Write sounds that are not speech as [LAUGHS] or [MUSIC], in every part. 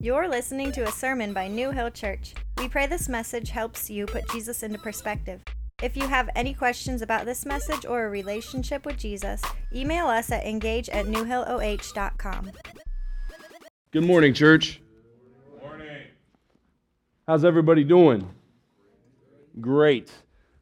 You're listening to a sermon by New Hill Church. We pray this message helps you put Jesus into perspective. If you have any questions about this message or a relationship with Jesus, email us at engage at newhilloh.com. Good morning, church. Morning. How's everybody doing? Great.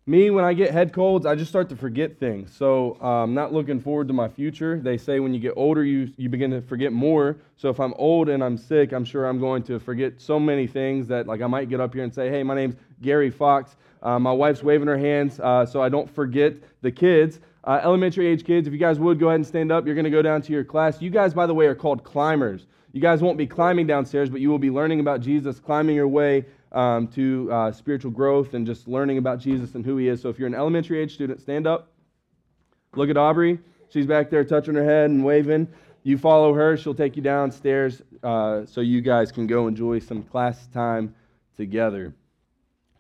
Me, when I get head colds, I just start to forget things. So I'm not looking forward to my future. They say when you get older, you, you begin to forget more. So if I'm old and I'm sick, I'm sure I'm going to forget so many things that, like, I might get up here and say, hey, my name's Gary Fox. Uh, my wife's waving her hands uh, so I don't forget the kids. Uh, elementary age kids, if you guys would go ahead and stand up, you're going to go down to your class. You guys, by the way, are called climbers. You guys won't be climbing downstairs, but you will be learning about Jesus, climbing your way um, to uh, spiritual growth and just learning about Jesus and who he is. So if you're an elementary age student, stand up. Look at Aubrey. She's back there touching her head and waving. You follow her. She'll take you downstairs uh, so you guys can go enjoy some class time together.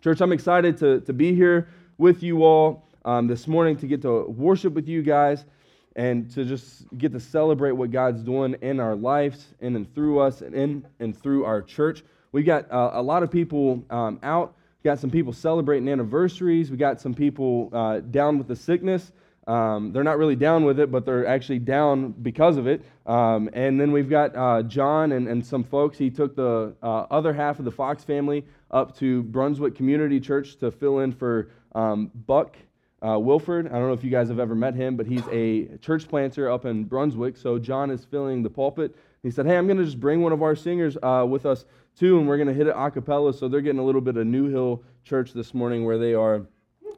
Church, I'm excited to, to be here with you all um, this morning to get to worship with you guys and to just get to celebrate what God's doing in our lives in and through us and in and through our church. We got uh, a lot of people um, out. We got some people celebrating anniversaries. We got some people uh, down with the sickness. Um, they're not really down with it, but they're actually down because of it. Um, and then we've got uh, John and, and some folks. He took the uh, other half of the Fox family up to Brunswick Community Church to fill in for um, Buck uh, Wilford. I don't know if you guys have ever met him, but he's a church planter up in Brunswick. So John is filling the pulpit. He said, Hey, I'm going to just bring one of our singers uh, with us too, and we're going to hit it a cappella. So they're getting a little bit of New Hill Church this morning where they are.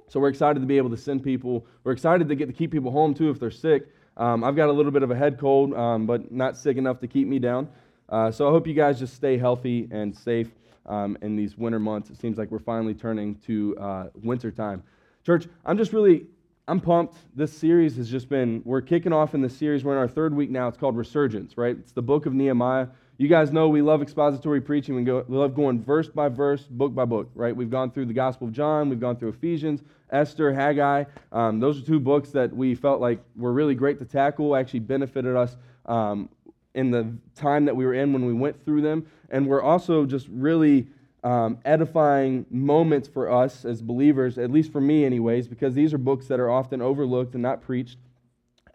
So we're excited to be able to send people. We're excited to get to keep people home too if they're sick. Um, I've got a little bit of a head cold, um, but not sick enough to keep me down. Uh, so I hope you guys just stay healthy and safe um, in these winter months. It seems like we're finally turning to uh, winter time. Church, I'm just really I'm pumped. This series has just been, we're kicking off in the series. We're in our third week now. It's called Resurgence, right? It's the book of Nehemiah. You guys know we love expository preaching. We, go, we love going verse by verse, book by book, right? We've gone through the Gospel of John, we've gone through Ephesians, Esther, Haggai. Um, those are two books that we felt like were really great to tackle, actually benefited us um, in the time that we were in when we went through them. And we're also just really um, edifying moments for us as believers, at least for me, anyways, because these are books that are often overlooked and not preached.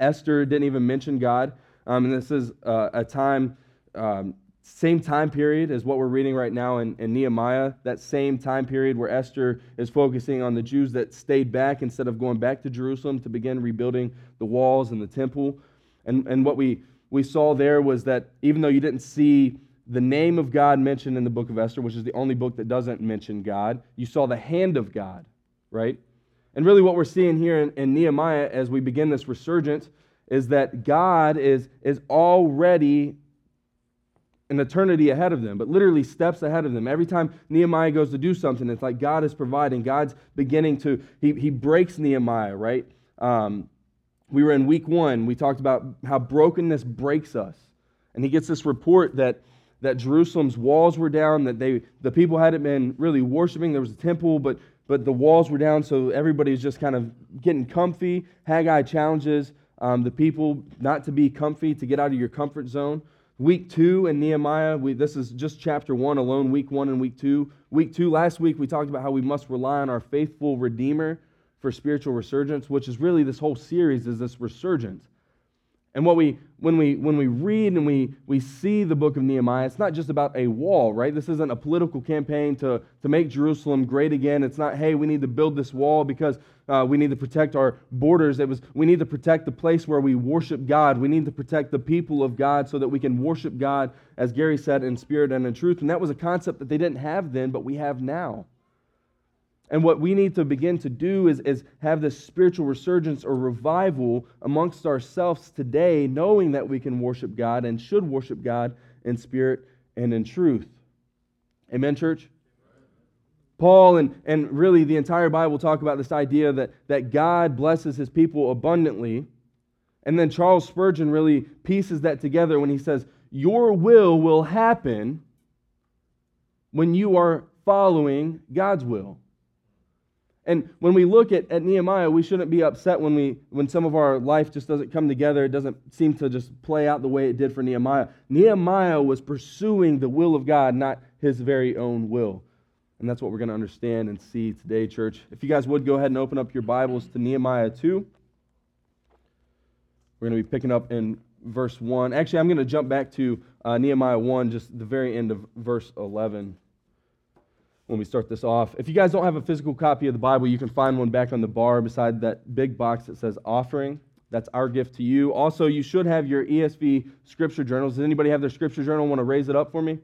Esther didn't even mention God, um, and this is uh, a time, um, same time period as what we're reading right now in, in Nehemiah, that same time period where Esther is focusing on the Jews that stayed back instead of going back to Jerusalem to begin rebuilding the walls and the temple. And, and what we, we saw there was that even though you didn't see the name of God mentioned in the book of Esther, which is the only book that doesn't mention God. You saw the hand of God, right? And really, what we're seeing here in, in, Nehemiah as we begin this resurgence is that God is, is already an eternity ahead of them, but literally steps ahead of them. Every time Nehemiah goes to do something, it's like God is providing. God's beginning to, he, he breaks Nehemiah, right? Um, we were in week one, we talked about how brokenness breaks us. And he gets this report that that Jerusalem's walls were down, that they, the people hadn't been really worshiping. There was a temple, but, but the walls were down, so everybody's just kind of getting comfy. Haggai challenges um, the people not to be comfy, to get out of your comfort zone. Week two in Nehemiah, we, this is just chapter one alone, week one and week two. Week two, last week we talked about how we must rely on our faithful Redeemer for spiritual resurgence, which is really this whole series is this resurgence. And what we, when, we, when we read and we, we see the book of Nehemiah, it's not just about a wall, right? This isn't a political campaign to, to make Jerusalem great again. It's not, hey, we need to build this wall because uh, we need to protect our borders. It was, we need to protect the place where we worship God. We need to protect the people of God so that we can worship God, as Gary said, in spirit and in truth. And that was a concept that they didn't have then, but we have now. And what we need to begin to do is, is have this spiritual resurgence or revival amongst ourselves today, knowing that we can worship God and should worship God in spirit and in truth. Amen, church? Paul and, and really the entire Bible talk about this idea that, that God blesses his people abundantly. And then Charles Spurgeon really pieces that together when he says, Your will will happen when you are following God's will. And when we look at, at Nehemiah, we shouldn't be upset when, we, when some of our life just doesn't come together. It doesn't seem to just play out the way it did for Nehemiah. Nehemiah was pursuing the will of God, not his very own will. And that's what we're going to understand and see today, church. If you guys would go ahead and open up your Bibles to Nehemiah 2. We're going to be picking up in verse 1. Actually, I'm going to jump back to uh, Nehemiah 1, just the very end of verse 11 when we start this off. If you guys don't have a physical copy of the Bible, you can find one back on the bar beside that big box that says offering. That's our gift to you. Also, you should have your ESV scripture journals. Does anybody have their scripture journal? Want to raise it up for me?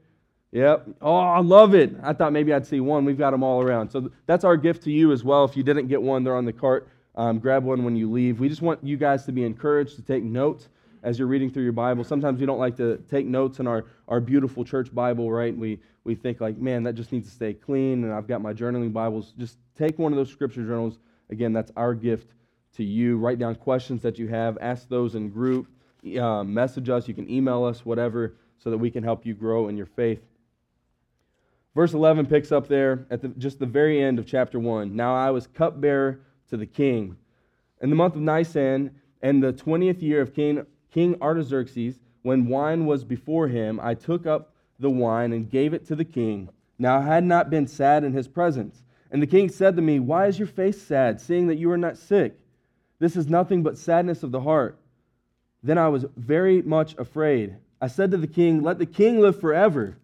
Yep. Oh, I love it. I thought maybe I'd see one. We've got them all around. So that's our gift to you as well. If you didn't get one, they're on the cart. Um, grab one when you leave. We just want you guys to be encouraged to take notes as you're reading through your Bible. Sometimes we don't like to take notes in our, our beautiful church Bible, right? We, we think like, man, that just needs to stay clean, and I've got my journaling Bibles. Just take one of those scripture journals. Again, that's our gift to you. Write down questions that you have. Ask those in group. Uh, message us. You can email us, whatever, so that we can help you grow in your faith. Verse 11 picks up there at the, just the very end of chapter 1. Now I was cupbearer to the king. In the month of Nisan, and the 20th year of King King Artaxerxes, when wine was before him, I took up the wine and gave it to the king. Now I had not been sad in his presence. And the king said to me, Why is your face sad, seeing that you are not sick? This is nothing but sadness of the heart. Then I was very much afraid. I said to the king, Let the king live forever.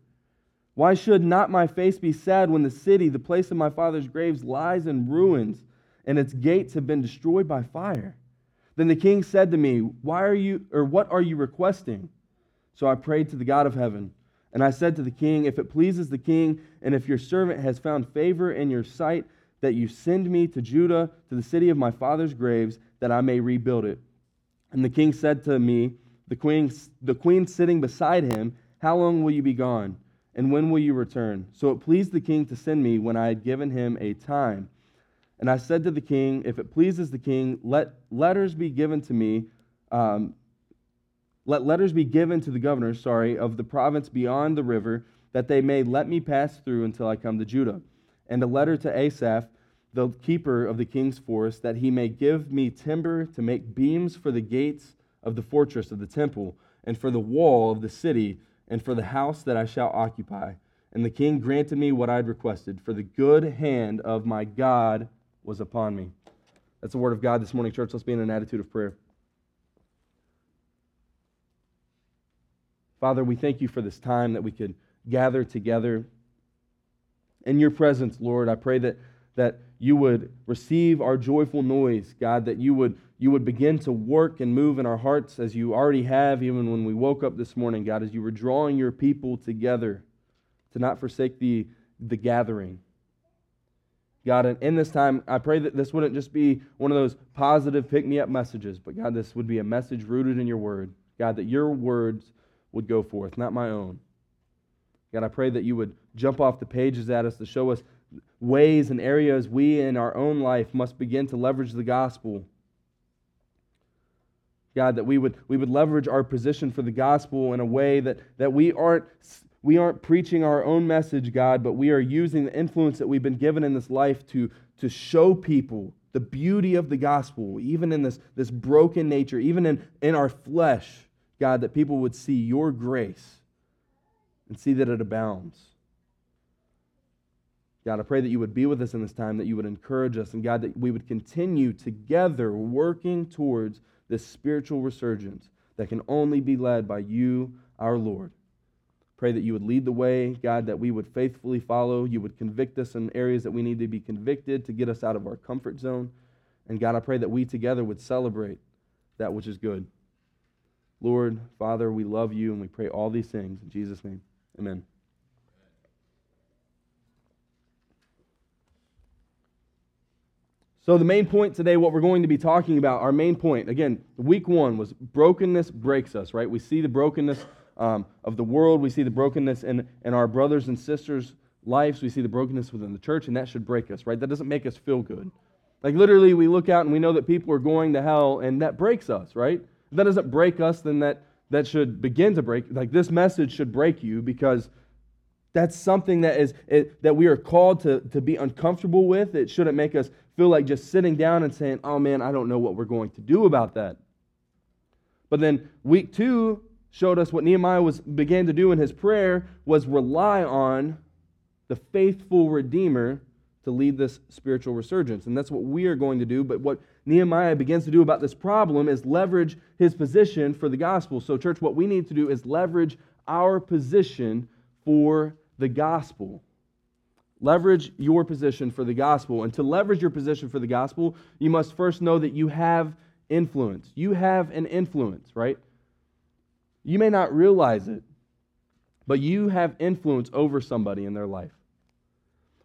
Why should not my face be sad when the city, the place of my father's graves, lies in ruins, and its gates have been destroyed by fire? Then the king said to me, Why are you, or what are you requesting? So I prayed to the God of heaven. And I said to the king, If it pleases the king, and if your servant has found favor in your sight, that you send me to Judah, to the city of my father's graves, that I may rebuild it. And the king said to me, the queen, the queen sitting beside him, How long will you be gone? And when will you return? So it pleased the king to send me when I had given him a time. And I said to the king, If it pleases the king, let letters be given to me. Um, let letters be given to the governor, sorry, of the province beyond the river, that they may let me pass through until I come to Judah. And a letter to Asaph, the keeper of the king's forest, that he may give me timber to make beams for the gates of the fortress of the temple, and for the wall of the city, and for the house that I shall occupy. And the king granted me what I had requested, for the good hand of my God was upon me. That's the word of God this morning, church. Let's be in an attitude of prayer. Father, we thank you for this time that we could gather together in your presence, Lord. I pray that, that you would receive our joyful noise, God, that you would, you would begin to work and move in our hearts as you already have, even when we woke up this morning, God, as you were drawing your people together to not forsake the, the gathering. God, and in this time, I pray that this wouldn't just be one of those positive pick me up messages, but God, this would be a message rooted in your word. God, that your words would go forth, not my own. God, I pray that you would jump off the pages at us to show us ways and areas we in our own life must begin to leverage the gospel. God, that we would, we would leverage our position for the gospel in a way that, that we aren't we aren't preaching our own message, God, but we are using the influence that we've been given in this life to, to show people the beauty of the gospel, even in this, this broken nature, even in, in our flesh, God, that people would see your grace and see that it abounds. God, I pray that you would be with us in this time, that you would encourage us, and God, that we would continue together working towards this spiritual resurgence that can only be led by you, our Lord. Pray that you would lead the way, God, that we would faithfully follow. You would convict us in areas that we need to be convicted to get us out of our comfort zone. And God, I pray that we together would celebrate that which is good. Lord, Father, we love you and we pray all these things in Jesus' name. Amen. So, the main point today, what we're going to be talking about, our main point, again, week one was brokenness breaks us, right? We see the brokenness um, of the world. We see the brokenness in, in our brothers and sisters' lives. We see the brokenness within the church, and that should break us, right? That doesn't make us feel good. Like literally, we look out and we know that people are going to hell, and that breaks us, right? If that doesn't break us, then that, that should begin to break. Like this message should break you because that's something that is it, that we are called to, to be uncomfortable with. It shouldn't make us feel like just sitting down and saying, oh man, I don't know what we're going to do about that. But then week two showed us what Nehemiah was began to do in his prayer was rely on the faithful Redeemer to lead this spiritual resurgence. And that's what we are going to do. But what Nehemiah begins to do about this problem is leverage his position for the gospel. So, church, what we need to do is leverage our position for the gospel. Leverage your position for the gospel. And to leverage your position for the gospel, you must first know that you have influence. You have an influence, right? You may not realize it, but you have influence over somebody in their life.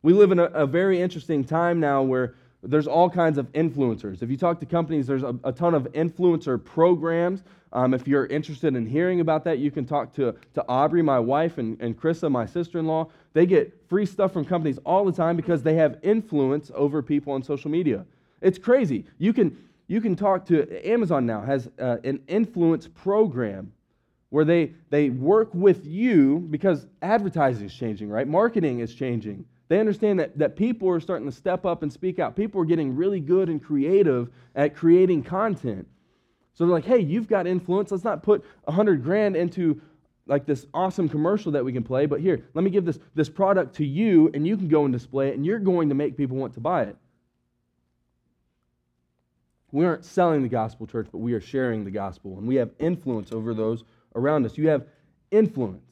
We live in a, a very interesting time now where there's all kinds of influencers. If you talk to companies, there's a, a ton of influencer programs. Um, if you're interested in hearing about that, you can talk to, to Aubrey, my wife, and, and Krissa, my sister in law. They get free stuff from companies all the time because they have influence over people on social media. It's crazy. You can, you can talk to Amazon now, has uh, an influence program where they, they work with you because advertising is changing, right? Marketing is changing. They understand that, that people are starting to step up and speak out. People are getting really good and creative at creating content. So they're like, hey, you've got influence. Let's not put a hundred grand into like this awesome commercial that we can play, but here, let me give this, this product to you and you can go and display it and you're going to make people want to buy it. We aren't selling the gospel, church, but we are sharing the gospel and we have influence over those around us. You have influence.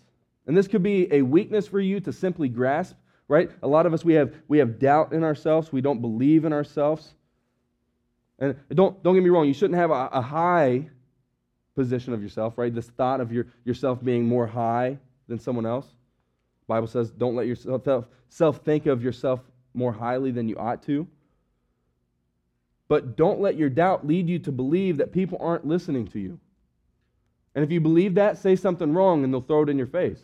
And this could be a weakness for you to simply grasp right? A lot of us, we have, we have doubt in ourselves. We don't believe in ourselves. And don't, don't get me wrong, you shouldn't have a, a high position of yourself, right? This thought of your, yourself being more high than someone else. The Bible says, don't let yourself self think of yourself more highly than you ought to. But don't let your doubt lead you to believe that people aren't listening to you. And if you believe that, say something wrong and they'll throw it in your face.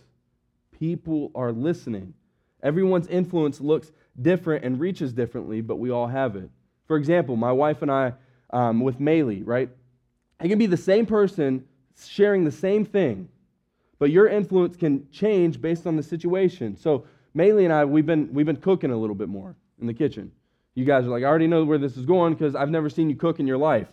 People are listening. Everyone's influence looks different and reaches differently, but we all have it. For example, my wife and I, um, with Maylee, right? It can be the same person sharing the same thing, but your influence can change based on the situation. So Maylee and I, we've been, we've been cooking a little bit more in the kitchen. You guys are like, I already know where this is going because I've never seen you cook in your life.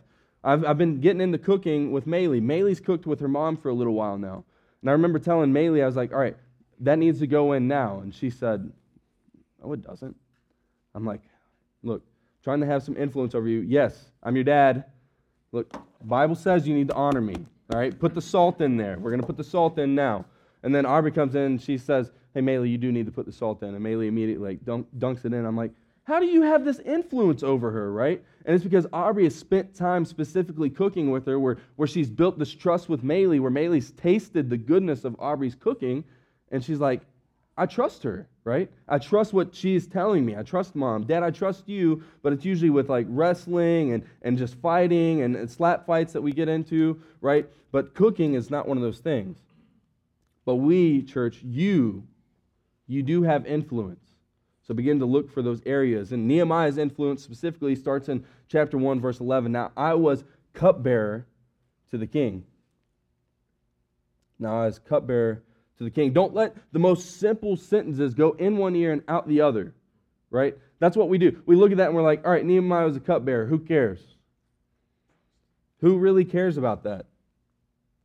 I've, I've been getting into cooking with Maylee. Maylee's cooked with her mom for a little while now. And I remember telling Maylee, I was like, all right, that needs to go in now. And she said, No, it doesn't. I'm like, Look, trying to have some influence over you. Yes, I'm your dad. Look, Bible says you need to honor me. All right, put the salt in there. We're going to put the salt in now. And then Aubrey comes in and she says, Hey, Maylee, you do need to put the salt in. And Maylee immediately like dunk, dunks it in. I'm like, How do you have this influence over her, right? And it's because Aubrey has spent time specifically cooking with her where, where she's built this trust with Maylee, where Maylee's tasted the goodness of Aubrey's cooking. And she's like, I trust her, right? I trust what she's telling me. I trust mom. Dad, I trust you, but it's usually with like wrestling and, and just fighting and, and slap fights that we get into, right? But cooking is not one of those things. But we, church, you, you do have influence. So begin to look for those areas. And Nehemiah's influence specifically starts in chapter 1, verse 11. Now, I was cupbearer to the king. Now, I was cupbearer to the king. Don't let the most simple sentences go in one ear and out the other, right? That's what we do. We look at that and we're like, all right, Nehemiah was a cupbearer. Who cares? Who really cares about that?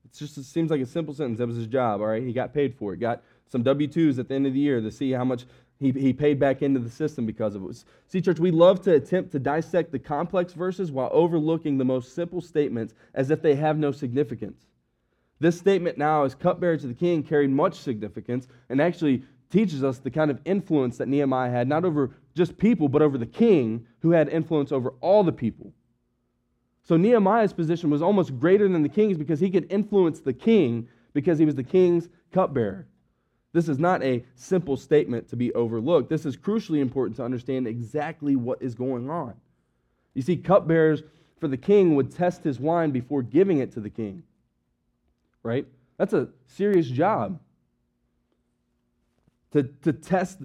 It's just, it seems like a simple sentence. That was his job, all right? He got paid for it. Got some W 2s at the end of the year to see how much he, he paid back into the system because of it. See, church, we love to attempt to dissect the complex verses while overlooking the most simple statements as if they have no significance. This statement now, as cupbearer to the king, carried much significance and actually teaches us the kind of influence that Nehemiah had, not over just people, but over the king, who had influence over all the people. So Nehemiah's position was almost greater than the king's because he could influence the king because he was the king's cupbearer. This is not a simple statement to be overlooked. This is crucially important to understand exactly what is going on. You see, cupbearers for the king would test his wine before giving it to the king right? That's a serious job. To, to test,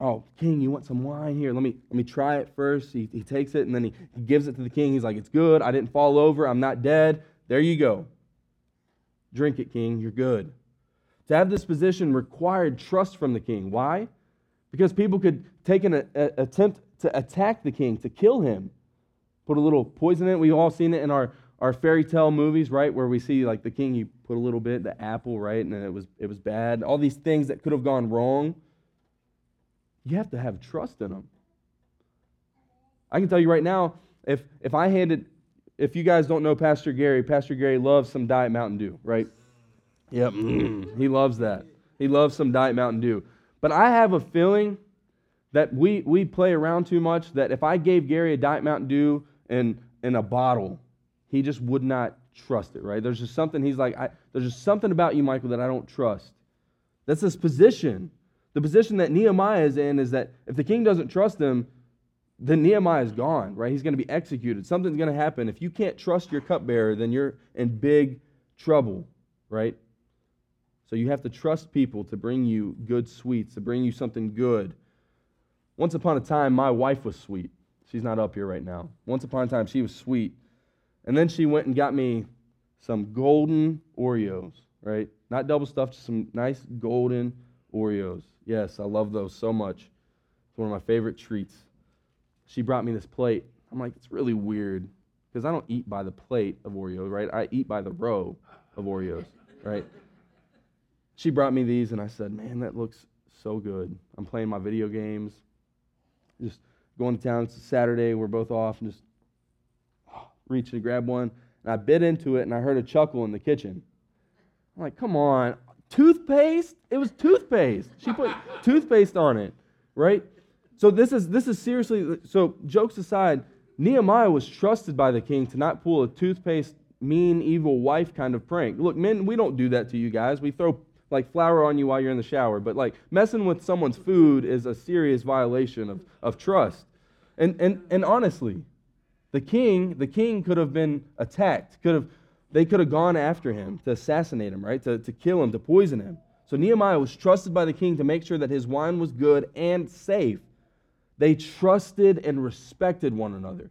oh, king, you want some wine here? Let me, let me try it first. He, he takes it and then he, he gives it to the king. He's like, it's good. I didn't fall over. I'm not dead. There you go. Drink it, king. You're good. To have this position required trust from the king. Why? Because people could take an a, attempt to attack the king, to kill him, put a little poison in it. We've all seen it in our, our fairy tale movies, right? Where we see like the king, he put a little bit, the apple, right? And it was, it was bad. All these things that could have gone wrong. You have to have trust in them. I can tell you right now, if, if I handed, if you guys don't know Pastor Gary, Pastor Gary loves some Diet Mountain Dew, right? Yep, mm, he loves that. He loves some Diet Mountain Dew. But I have a feeling that we, we play around too much that if I gave Gary a Diet Mountain Dew in, in a bottle, he just would not trust it, right? There's just something he's like, I, there's just something about you, Michael, that I don't trust. That's his position. The position that Nehemiah is in is that if the king doesn't trust him, then Nehemiah is gone, right? He's going to be executed. Something's going to happen. If you can't trust your cupbearer, then you're in big trouble, right? So you have to trust people to bring you good sweets, to bring you something good. Once upon a time, my wife was sweet. She's not up here right now. Once upon a time, she was sweet. And then she went and got me some golden Oreos, right? Not double stuffed, just some nice golden Oreos. Yes, I love those so much. It's one of my favorite treats. She brought me this plate. I'm like, it's really weird because I don't eat by the plate of Oreos, right? I eat by the row of Oreos, right? She brought me these, and I said, Man, that looks so good. I'm playing my video games, just going to town. It's a Saturday. We're both off, and just [GASPS] oh, reaching to grab one. And I bit into it, and I heard a chuckle in the kitchen. I'm like, Come on, toothpaste? It was toothpaste. She put [LAUGHS] toothpaste on it, right? So this is this is seriously. So jokes aside, Nehemiah was trusted by the king to not pull a toothpaste mean, evil wife kind of prank. Look, men, we don't do that to you guys. We throw like flour on you while you're in the shower, but like messing with someone's food is a serious violation of, of trust. And, and, and honestly, the king, the king could have been attacked, could have, they could have gone after him to assassinate him, right? To, to kill him, to poison him. So Nehemiah was trusted by the king to make sure that his wine was good and safe. They trusted and respected one another.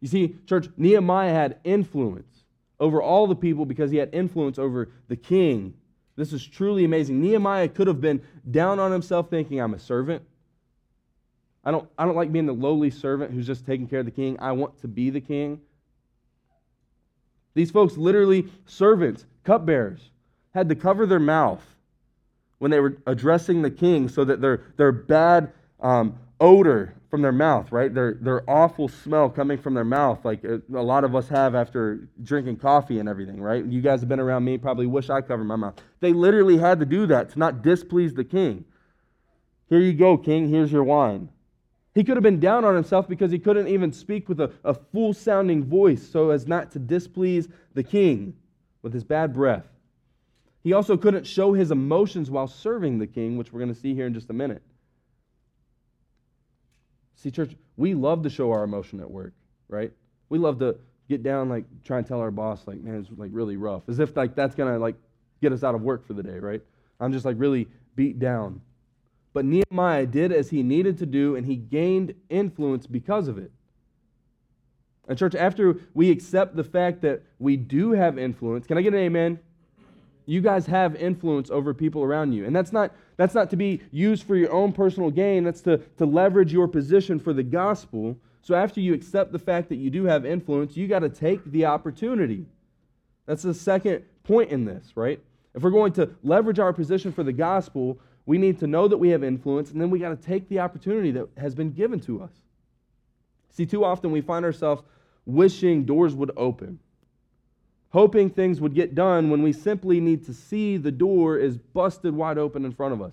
You see, church, Nehemiah had influence over all the people because he had influence over the king. This is truly amazing. Nehemiah could have been down on himself thinking, I'm a servant. I don't, I don't like being the lowly servant who's just taking care of the king. I want to be the king. These folks, literally servants, cupbearers, had to cover their mouth when they were addressing the king so that their, their bad um, odor from their mouth, right? Their, their awful smell coming from their mouth, like a, uh, a lot of us have after drinking coffee and everything, right? You guys have been around me, probably wish I covered my mouth. They literally had to do that to not displease the king. Here you go, king, here's your wine. He could have been down on himself because he couldn't even speak with a, a full sounding voice so as not to displease the king with his bad breath. He also couldn't show his emotions while serving the king, which we're going to see here in just a minute. See, church, we love to show our emotion at work, right? We love to get down, like try and tell our boss, like, man, it's like really rough, as if like that's gonna like get us out of work for the day, right? I'm just like really beat down. But Nehemiah did as he needed to do, and he gained influence because of it. And, church, after we accept the fact that we do have influence, can I get an amen? You guys have influence over people around you. And that's not that's not to be used for your own personal gain, that's to, to leverage your position for the gospel. So after you accept the fact that you do have influence, you got to take the opportunity. That's the second point in this, right? If we're going to leverage our position for the gospel, we need to know that we have influence, and then we got to take the opportunity that has been given to us. See, too often we find ourselves wishing doors would open hoping things would get done when we simply need to see the door is busted wide open in front of us.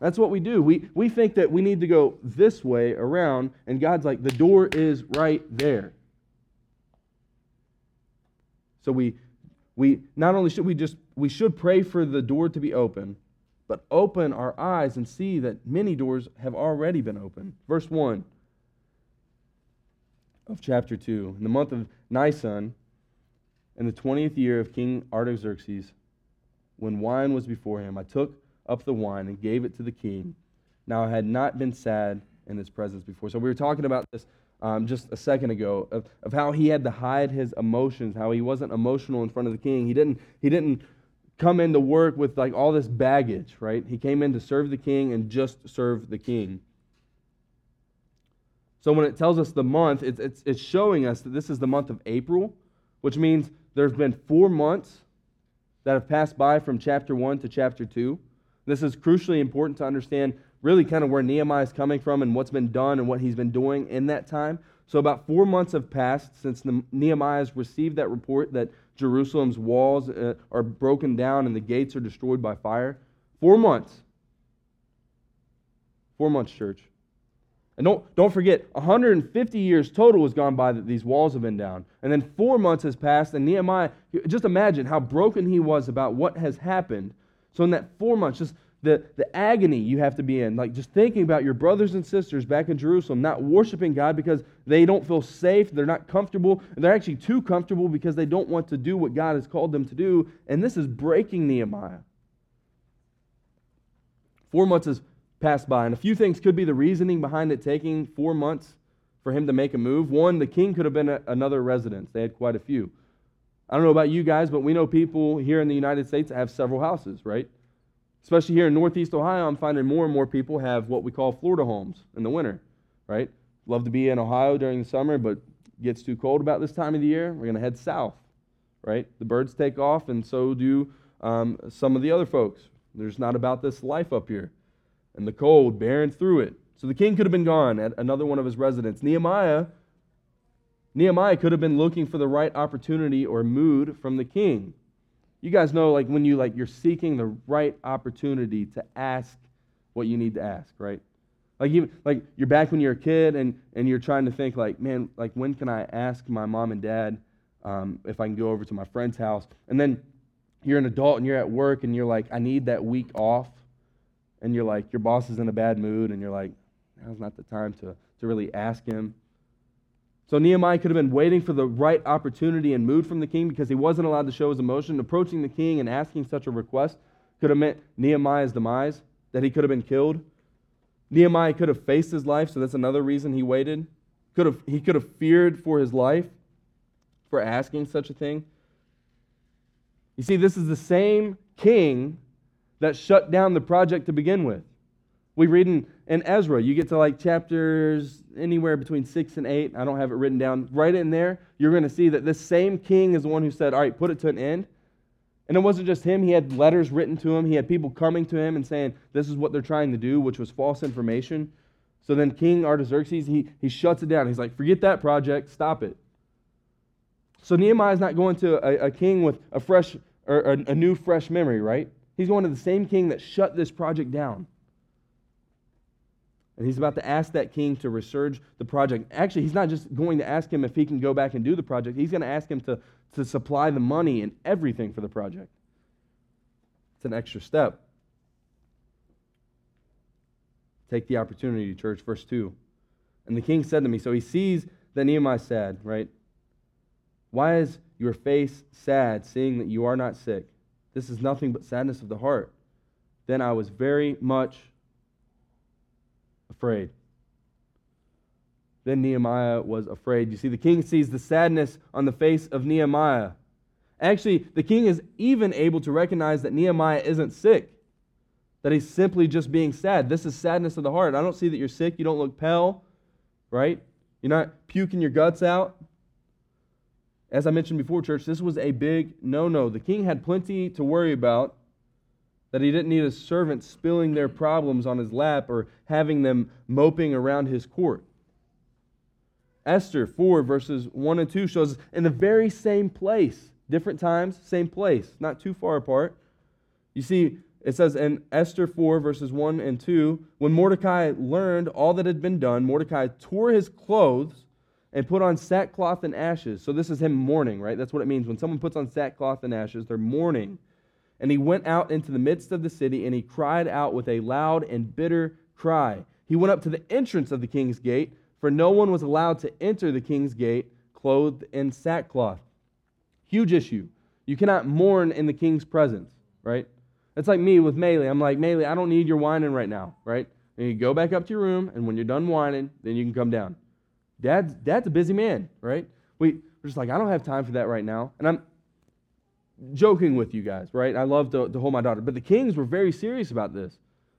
That's what we do. We, we think that we need to go this way around, and God's like, the door is right there. So we, we not only should we just, we should pray for the door to be open, but open our eyes and see that many doors have already been opened. Verse 1 of chapter 2. In the month of Nisan, in the twentieth year of King Artaxerxes, when wine was before him, I took up the wine and gave it to the king. Now I had not been sad in his presence before. So we were talking about this um, just a second ago of, of how he had to hide his emotions, how he wasn't emotional in front of the king. He didn't, he didn't come into work with like all this baggage, right? He came in to serve the king and just serve the king. So when it tells us the month, it's, it's, it's showing us that this is the month of April, which means there's been four months that have passed by from chapter 1 to chapter 2. This is crucially important to understand really kind of where Nehemiah is coming from and what's been done and what he's been doing in that time. So, about four months have passed since Nehemiah has received that report that Jerusalem's walls uh, are broken down and the gates are destroyed by fire. Four months. Four months, church. And don't, don't forget, 150 years total has gone by that these walls have been down. And then four months has passed, and Nehemiah, just imagine how broken he was about what has happened. So, in that four months, just the, the agony you have to be in, like just thinking about your brothers and sisters back in Jerusalem not worshiping God because they don't feel safe, they're not comfortable, they're actually too comfortable because they don't want to do what God has called them to do. And this is breaking Nehemiah. Four months has passed by, and a few things could be the reasoning behind it taking four months for him to make a move. One, the king could have been a, another residence, they had quite a few. I don't know about you guys, but we know people here in the United States that have several houses, right? Especially here in Northeast Ohio, I'm finding more and more people have what we call Florida homes in the winter, right? Love to be in Ohio during the summer, but gets too cold about this time of the year. We're going to head south, right? The birds take off, and so do um, some of the other folks. There's not about this life up here. And the cold bearing through it. So the king could have been gone at another one of his residents. Nehemiah, Nehemiah could have been looking for the right opportunity or mood from the king you guys know like when you like you're seeking the right opportunity to ask what you need to ask right like even like you're back when you're a kid and and you're trying to think like man like when can i ask my mom and dad um, if i can go over to my friend's house and then you're an adult and you're at work and you're like i need that week off and you're like your boss is in a bad mood and you're like now's not the time to to really ask him so Nehemiah could have been waiting for the right opportunity and mood from the king because he wasn't allowed to show his emotion. Approaching the king and asking such a request could have meant Nehemiah's demise, that he could have been killed. Nehemiah could have faced his life, so that's another reason he waited. Could have, he could have feared for his life for asking such a thing. You see, this is the same king that shut down the project to begin with. We read in, in Ezra, you get to like chapters anywhere between six and eight. I don't have it written down. Right in there, you're going to see that this same king is the one who said, All right, put it to an end. And it wasn't just him, he had letters written to him. He had people coming to him and saying, This is what they're trying to do, which was false information. So then King Artaxerxes, he, he shuts it down. He's like, Forget that project, stop it. So Nehemiah is not going to a, a king with a fresh or a, a new fresh memory, right? He's going to the same king that shut this project down. And he's about to ask that king to resurge the project. Actually, he's not just going to ask him if he can go back and do the project, he's going to ask him to, to supply the money and everything for the project. It's an extra step. Take the opportunity, church. Verse 2. And the king said to me, so he sees that Nehemiah sad, right? Why is your face sad, seeing that you are not sick? This is nothing but sadness of the heart. Then I was very much afraid. Then Nehemiah was afraid. You see, the king sees the sadness on the face of Nehemiah. Actually, the king is even able to recognize that Nehemiah isn't sick, that he's simply just being sad. This is sadness of the heart. I don't see that you're sick. You don't look pale, right? You're not puking your guts out. As I mentioned before, church, this was a big no no. The king had plenty to worry about that he didn't need a servant spilling their problems on his lap or having them moping around his court. Esther 4, verses 1 and 2 shows us in the very same place, different times, same place, not too far apart. You see, it says in Esther 4, verses 1 and 2, when Mordecai learned all that had been done, Mordecai tore his clothes and put on sackcloth and ashes. So this is him mourning, right? That's what it means. When someone puts on sackcloth and ashes, they're mourning. And he went out into the midst of the city, and he cried out with a loud and bitter cry. He went up to the entrance of the king's gate, for no one was allowed to enter the king's gate clothed in sackcloth. Huge issue. You cannot mourn in the king's presence, right? It's like me with Maylee. I'm like, Maylee, I don't need your whining right now, right? And you go back up to your room, and when you're done whining, then you can come down. Dad's, Dad's a busy man, right? We, we're just like, I don't have time for that right now. And I'm, joking with you guys, right? I love to, to hold my daughter. But the kings were very serious about this.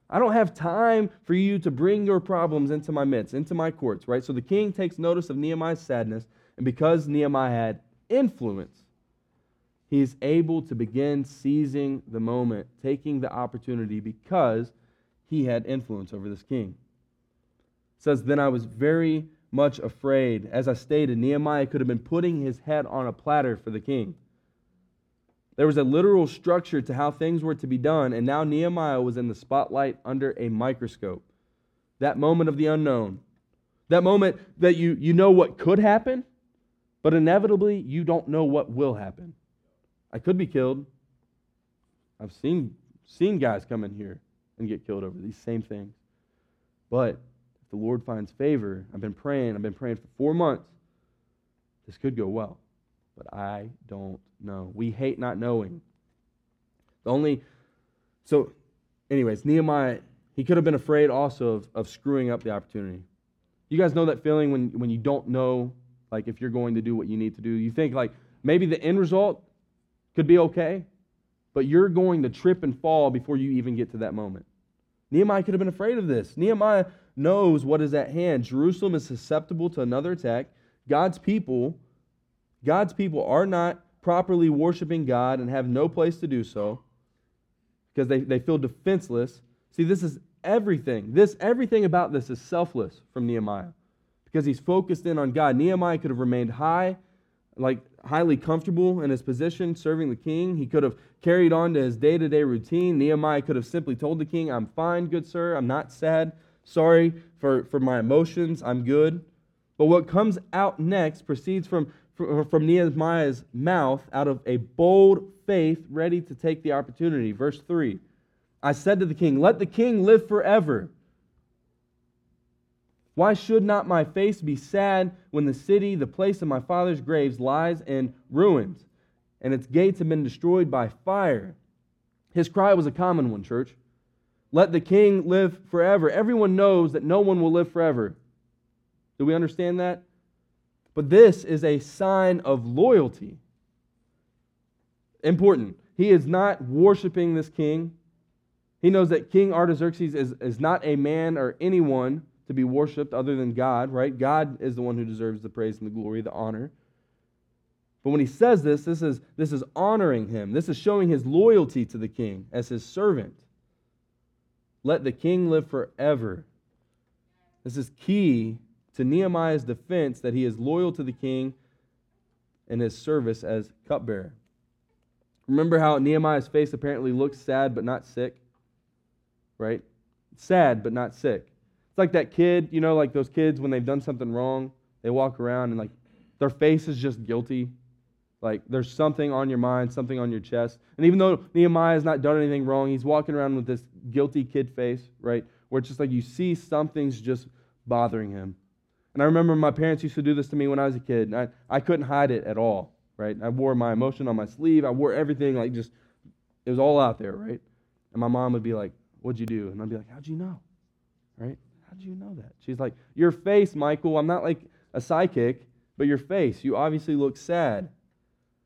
I don't have time for you to bring your problems into my midst, into my courts, right? So the king takes notice of Nehemiah's sadness, and because Nehemiah had influence, he's able to begin seizing the moment, taking the opportunity because he had influence over this king. It says, Then I was very much afraid. As I stated, Nehemiah could have been putting his head on a platter for the king. There was a literal structure to how things were to be done, and now Nehemiah was in the spotlight under a microscope. That moment of the unknown, that moment that you, you know what could happen, but inevitably you don't know what will happen. I could be killed. I've seen, seen guys come in here and get killed over these same things. But the Lord finds favor, I've been praying, I've been praying for four months, this could go well. But I don't know. We hate not knowing. The only, so, anyways, Nehemiah, he could have been afraid also of, of screwing up the opportunity. You guys know that feeling when, when you don't know, like, if you're going to do what you need to do? You think, like, maybe the end result could be okay, but you're going to trip and fall before you even get to that moment. Nehemiah could have been afraid of this. Nehemiah knows what is at hand. Jerusalem is susceptible to another attack. God's people, God's people are not properly worshiping God and have no place to do so because they, they feel defenseless. See, this is everything. This everything about this is selfless from Nehemiah because he's focused in on God. Nehemiah could have remained high, like highly comfortable in his position serving the king. He could have carried on to his day-to-day routine. Nehemiah could have simply told the king, "I'm fine, good sir. I'm not sad. Sorry for, for my emotions. I'm good." But what comes out next proceeds from uh, from Nehemiah's mouth out of a bold faith ready to take the opportunity. Verse 3 I said to the king, Let the king live forever. Why should not my face be sad when the city, the place of my father's graves, lies in ruins, and its gates have been destroyed by fire? His cry was a common one, church. Let the king live forever. Everyone knows that no one will live forever. Do we understand that? But this is a sign of loyalty. Important. He is not worshiping this king. He knows that King Artaxerxes is, is not a man or anyone to be worshiped other than God, right? God is the one who deserves the praise and the glory, the honor. But when he says this, this is, this is honoring him. This is showing his loyalty to the king as his servant. Let the king live forever. This is key to Nehemiah's defense that he is loyal to the king and his service as cupbearer. Remember how Nehemiah's face apparently looks sad but not sick? Right? Sad but not sick. It's like that kid, you know, like those kids when they've done something wrong, they walk around and like their face is just guilty. Like there's something on your mind, something on your chest. And even though Nehemiah has not done anything wrong, he's walking around with this guilty kid face, right? Where it's just like you see something's just bothering him. And I remember my parents used to do this to me when I was a kid. and I, I couldn't hide it at all, right? I wore my emotion on my sleeve. I wore everything like just, it was all out there, right? And my mom would be like, What'd you do? And I'd be like, How'd you know? Right? How'd you know that? She's like, Your face, Michael. I'm not like a psychic, but your face. You obviously look sad.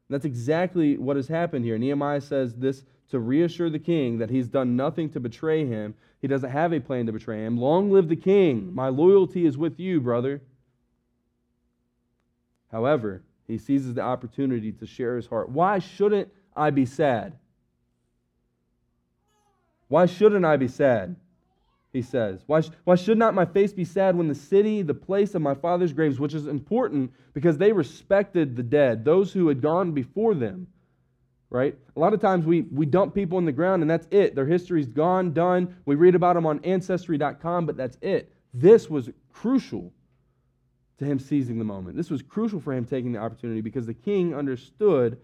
That's exactly what has happened here. Nehemiah says this to reassure the king that he's done nothing to betray him he doesn't have a plan to betray him. Long live the king. My loyalty is with you, brother. However, he seizes the opportunity to share his heart. Why shouldn't I be sad? Why shouldn't I be sad? He says. Why, why should not my face be sad when the city, the place of my father's graves, which is important because they respected the dead, those who had gone before them, right? A lot of times we, we dump people in the ground and that's it. Their history's gone, done. We read about them on Ancestry.com, but that's it. This was crucial to him seizing the moment. This was crucial for him taking the opportunity because the king understood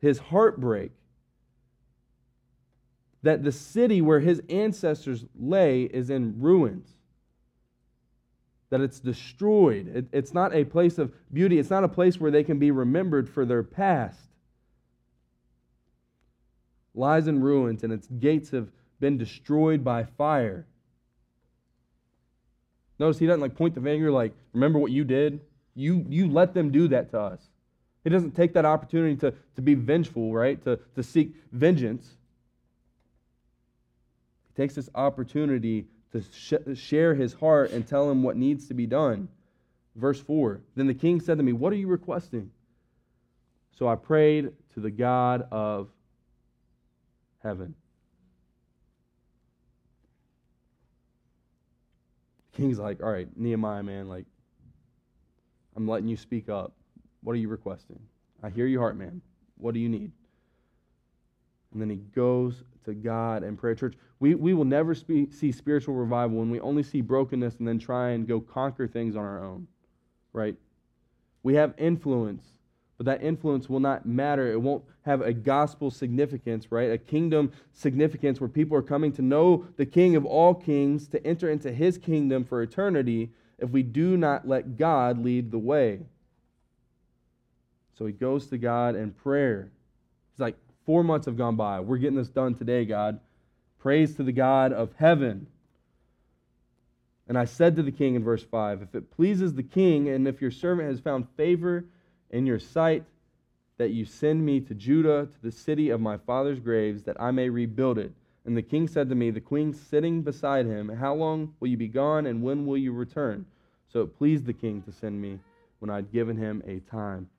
his heartbreak that the city where his ancestors lay is in ruins. That it's destroyed. It, it's not a place of beauty. It's not a place where they can be remembered for their past lies in ruins, and its gates have been destroyed by fire. Notice he doesn't like point the finger like, remember what you did? You, you let them do that to us. He doesn't take that opportunity to, to be vengeful, right? To, to seek vengeance. Takes this opportunity to sh- share his heart and tell him what needs to be done. Verse 4 Then the king said to me, What are you requesting? So I prayed to the God of heaven. King's like, All right, Nehemiah, man, like, I'm letting you speak up. What are you requesting? I hear your heart, man. What do you need? And then he goes to God and prayer. Church, we, we will never spe- see spiritual revival when we only see brokenness and then try and go conquer things on our own, right? We have influence, but that influence will not matter. It won't have a gospel significance, right? A kingdom significance where people are coming to know the King of all kings, to enter into his kingdom for eternity if we do not let God lead the way. So he goes to God in prayer. He's like, Four months have gone by. We're getting this done today, God. Praise to the God of heaven. And I said to the king in verse 5 If it pleases the king, and if your servant has found favor in your sight, that you send me to Judah, to the city of my father's graves, that I may rebuild it. And the king said to me, The queen sitting beside him, How long will you be gone, and when will you return? So it pleased the king to send me when I'd given him a time.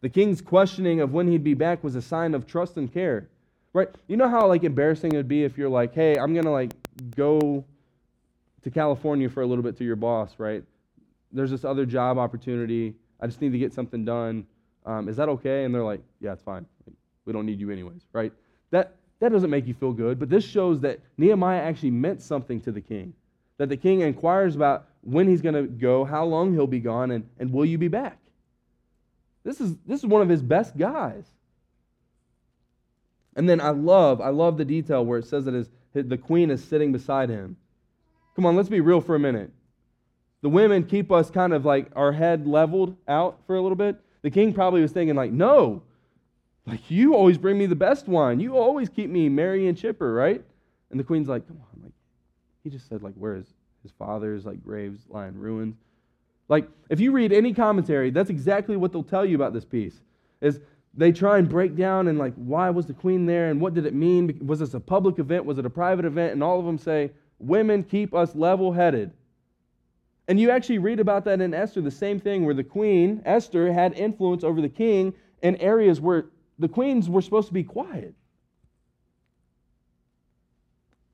The king's questioning of when he'd be back was a sign of trust and care. Right? You know how like embarrassing it would be if you're like, "Hey, I'm to like go to California for a little bit to your boss, right? There's this other job opportunity. I just need to get something done. Um, is that okay?" And they're like, "Yeah, it's fine. We don't need you anyways." Right? That that doesn't make you feel good, but this shows that Nehemiah actually meant something to the king. That the king inquires about when he's going to go, how long he'll be gone, and, and will you be back? This is, this is one of his best guys. And then I love, I love the detail where it says that his, the queen is sitting beside him. Come on, let's be real for a minute. The women keep us kind of like our head leveled out for a little bit. The king probably was thinking, like, no, like you always bring me the best wine. You always keep me merry and chipper, right? And the queen's like, come on, like he just said, like, where is his father's like graves lie in ruins. Like, if you read any commentary, that's exactly what they'll tell you about this piece. Is they try and break down and like, why was the queen there and what did it mean? Was this a public event? Was it a private event? And all of them say, women keep us level headed. And you actually read about that in Esther, the same thing where the queen, Esther, had influence over the king in areas where the queens were supposed to be quiet.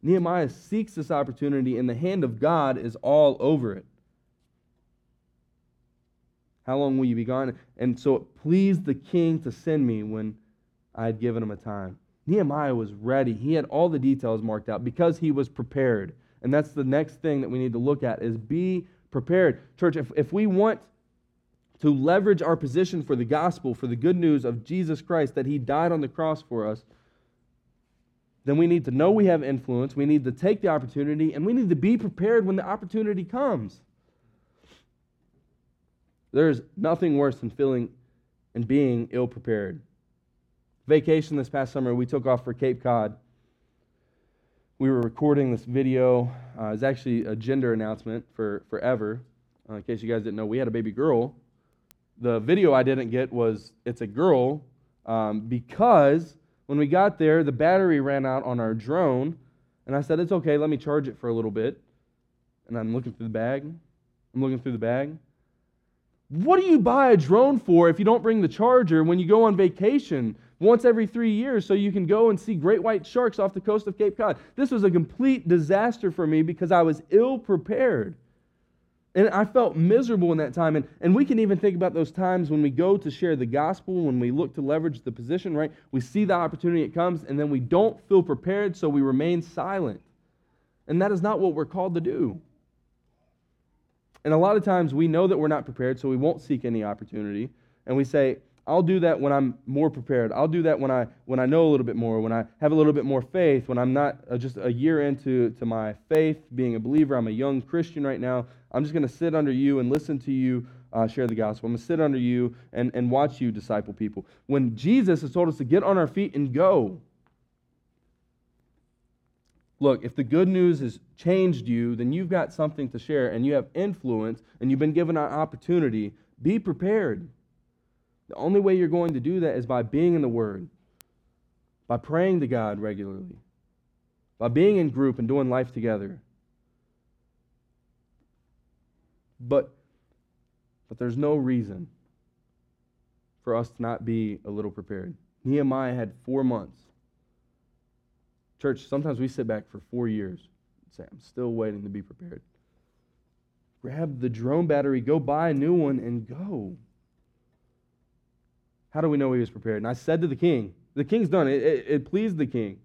Nehemiah seeks this opportunity, and the hand of God is all over it. How long will you be gone? And so it pleased the king to send me when I had given him a time. Nehemiah was ready. He had all the details marked out because he was prepared. And that's the next thing that we need to look at is be prepared. Church, if, if we want to leverage our position for the gospel, for the good news of Jesus Christ, that he died on the cross for us, then we need to know we have influence. We need to take the opportunity, and we need to be prepared when the opportunity comes. There's nothing worse than feeling and being ill prepared. Vacation this past summer, we took off for Cape Cod. We were recording this video. Uh, it's actually a gender announcement for forever. Uh, in case you guys didn't know, we had a baby girl. The video I didn't get was it's a girl um, because when we got there, the battery ran out on our drone, and I said, It's okay, let me charge it for a little bit. And I'm looking through the bag. I'm looking through the bag. What do you buy a drone for if you don't bring the charger when you go on vacation once every three years so you can go and see great white sharks off the coast of Cape Cod? This was a complete disaster for me because I was ill prepared. And I felt miserable in that time. And, and we can even think about those times when we go to share the gospel, when we look to leverage the position, right? We see the opportunity, it comes, and then we don't feel prepared, so we remain silent. And that is not what we're called to do. And a lot of times we know that we're not prepared, so we won't seek any opportunity. And we say, I'll do that when I'm more prepared. I'll do that when I when I know a little bit more, when I have a little bit more faith, when I'm not uh, just a year into to my faith, being a believer. I'm a young Christian right now. I'm just going to sit under you and listen to you uh, share the gospel. I'm going to sit under you and, and watch you disciple people. When Jesus has told us to get on our feet and go, Look, if the good news has changed you, then you've got something to share and you have influence and you've been given an opportunity. Be prepared. The only way you're going to do that is by being in the Word, by praying to God regularly, by being in group and doing life together. But, but there's no reason for us to not be a little prepared. Nehemiah had four months. Church, sometimes we sit back for four years and say, I'm still waiting to be prepared. Grab the drone battery, go buy a new one, and go. How do we know he was prepared? And I said to the king, the king's done. It, it, it pleased the king,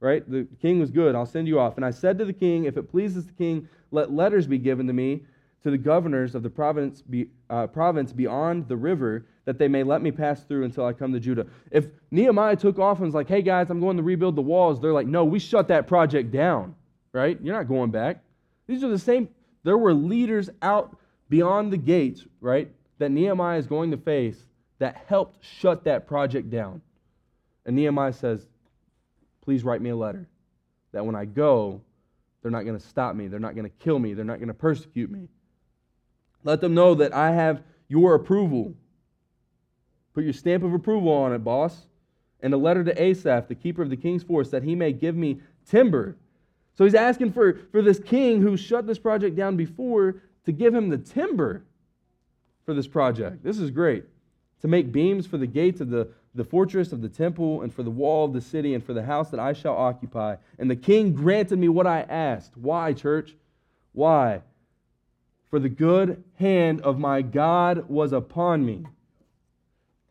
right? The king was good. I'll send you off. And I said to the king, if it pleases the king, let letters be given to me to the governors of the province, be, uh, province beyond the river that they may let me pass through until I come to Judah. If Nehemiah took off and was like, hey guys, I'm going to rebuild the walls, they're like, no, we shut that project down, right? You're not going back. These are the same, there were leaders out beyond the gates, right, that Nehemiah is going to face that helped shut that project down. And Nehemiah says, please write me a letter that when I go, they're not going to stop me. They're not going to kill me. They're not going to persecute me. Let them know that I have your approval Put your stamp of approval on it, boss. And a letter to Asaph, the keeper of the king's force, that he may give me timber. So he's asking for, for this king who shut this project down before to give him the timber for this project. This is great. To make beams for the gates of the, the fortress of the temple, and for the wall of the city, and for the house that I shall occupy. And the king granted me what I asked. Why, church? Why? For the good hand of my God was upon me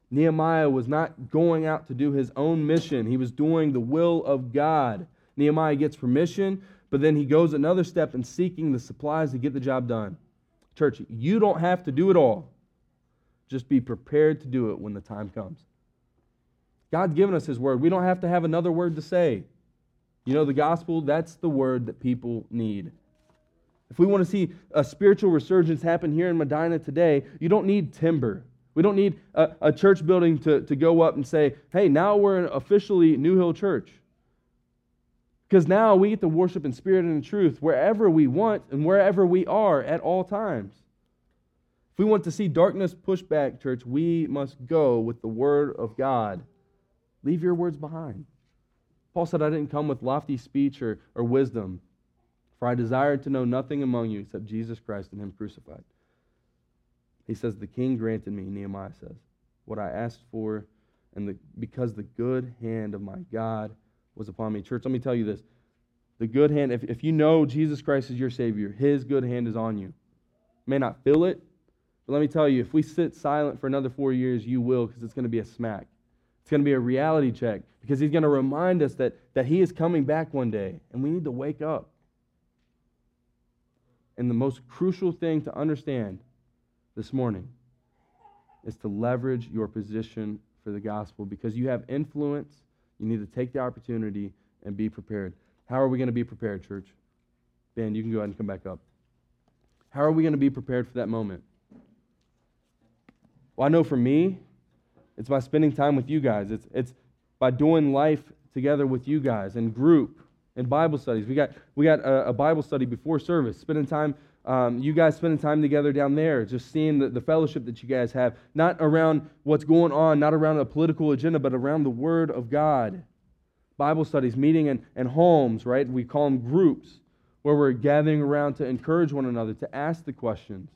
Nehemiah was not going out to do his own mission, he was doing the will of God. Nehemiah gets permission, but then he goes another step in seeking the supplies to get the job done. Church, you don't have to do it all. Just be prepared to do it when the time comes. God's given us His word. We don't have to have another word to say. You know, the gospel, that's the word that people need. If we want to see a spiritual resurgence happen here in Medina today, you don't need timber. We don't need a, a, church building to, to go up and say, hey, now we're officially New Hill Church. Because now we get to worship in spirit and in truth wherever we want and wherever we are at all times. If we want to see darkness pushed back, church, we must go with the word of God. Leave your words behind. Paul said, I didn't come with lofty speech or, or wisdom, for I desired to know nothing among you except Jesus Christ and Him crucified. He says, The king granted me, Nehemiah says, what I asked for, and the, because the good hand of my God was upon me. Church, let me tell you this. The good hand, if, if you know Jesus Christ is your Savior, His good hand is on you. you may not feel it, but let me tell you, if we sit silent for another four years, you will, because it's going to be a smack. It's going to be a reality check, because He's going to remind us that, that He is coming back one day, and we need to wake up. And the most crucial thing to understand this morning is to leverage your position for the gospel because you have influence. You need to take the opportunity and be prepared. How are we going to be prepared, church? Ben, you can go ahead and come back up. How are we going to be prepared for that moment? Well, I know for me, it's by spending time with you guys. It's, it's by doing life together with you guys in group and Bible studies. We got, we got a, a Bible study before service, spending time um, you guys spending time together down there, just seeing the, the fellowship that you guys have, not around what's going on, not around a political agenda, but around the Word of God. Bible studies, meeting in, in homes, right? We call them groups, where we're gathering around to encourage one another, to ask the questions,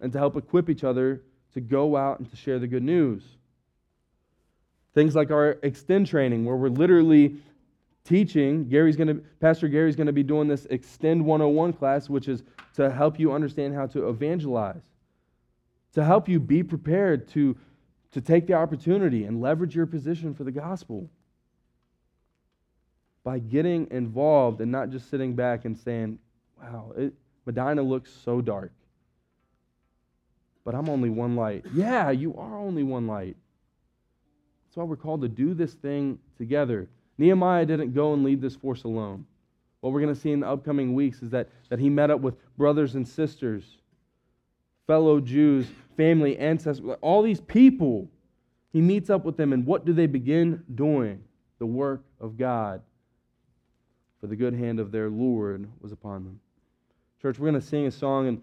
and to help equip each other to go out and to share the good news. Things like our extend training, where we're literally teaching. Gary's going to, Pastor Gary's going to be doing this Extend 101 class, which is to help you understand how to evangelize, to help you be prepared to, to take the opportunity and leverage your position for the gospel. By getting involved and not just sitting back and saying, wow, it, Medina looks so dark. But I'm only one light. Yeah, you are only one light. That's why we're called to do this thing together. Nehemiah didn't go and lead this force alone. What we're going to see in the upcoming weeks is that, that he met up with brothers and sisters, fellow Jews, family, ancestors, all these people. He meets up with them, and what do they begin doing? The work of God. For the good hand of their Lord was upon them. Church, we're going to sing a song, and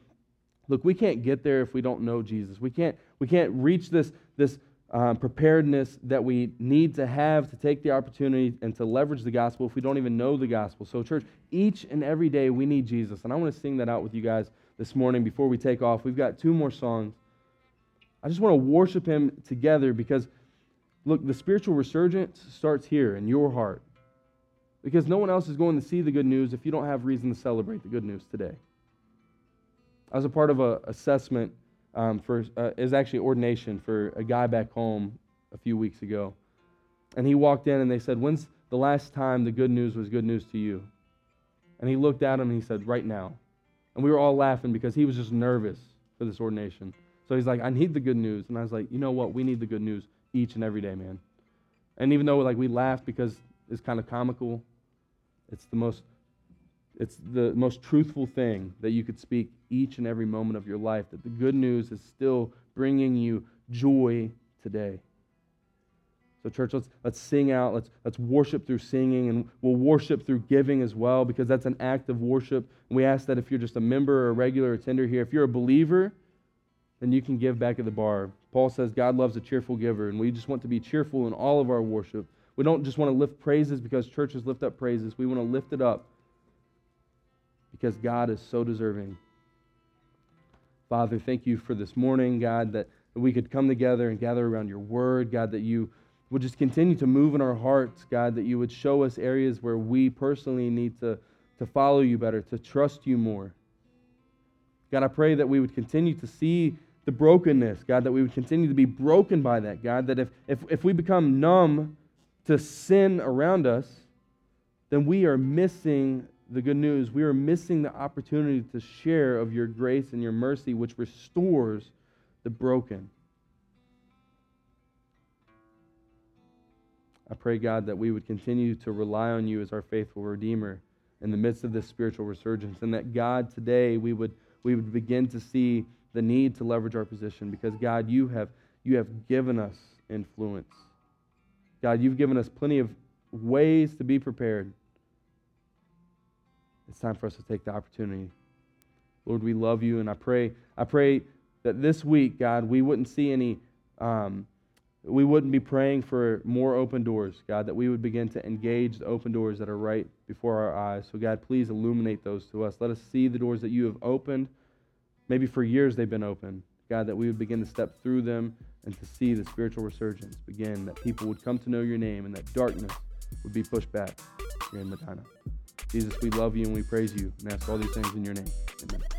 look, we can't get there if we don't know Jesus. We can't, we can't reach this, this um, preparedness that we need to have to take the opportunity and to leverage the gospel if we don't even know the gospel. So, church, each and every day we need Jesus. And I want to sing that out with you guys this morning before we take off. We've got two more songs. I just want to worship Him together because, look, the spiritual resurgence starts here in your heart. Because no one else is going to see the good news if you don't have reason to celebrate the good news today. I was a part of an assessment um, for uh, is actually ordination for a guy back home a few weeks ago, and he walked in and they said, "When's the last time the good news was good news to you?" And he looked at him and he said, "Right now." And we were all laughing because he was just nervous for this ordination. So he's like, "I need the good news," and I was like, "You know what? We need the good news each and every day, man." And even though like we laughed because it's kind of comical, it's the most it's the most truthful thing that you could speak each and every moment of your life, that the good news is still bringing you joy today. So, church, let's, let's sing out. Let's, let's worship through singing, and we'll worship through giving as well, because that's an act of worship. And we ask that if you're just a member or a regular attender here, if you're a believer, then you can give back at the bar. Paul says God loves a cheerful giver, and we just want to be cheerful in all of our worship. We don't just want to lift praises because churches lift up praises. We want to lift it up because God is so deserving. Father, thank you for this morning, God, that we could come together and gather around your word, God, that you would just continue to move in our hearts, God, that you would show us areas where we personally need to, to follow you better, to trust you more. God, I pray that we would continue to see the brokenness, God, that we would continue to be broken by that, God, that if, if, if we become numb to sin around us, then we are missing the good news, we are missing the opportunity to share of your grace and your mercy, which restores the broken. I pray, God, that we would continue to rely on you as our faithful Redeemer in the midst of this spiritual resurgence, and that, God, today we would, we would begin to see the need to leverage our position because, God, you have, you have given us influence. God, you've given us plenty of ways to be prepared. It's time for us to take the opportunity. Lord, we love you, and I pray, I pray that this week, God, we wouldn't see any, um, we wouldn't be praying for more open doors, God, that we would begin to engage the open doors that are right before our eyes. So, God, please illuminate those to us. Let us see the doors that you have opened. Maybe for years they've been open. God, that we would begin to step through them and to see the spiritual resurgence begin, that people would come to know your name and that darkness would be pushed back here in Medina. Jesus, we love you and we praise you and ask all these things in your name. Amen.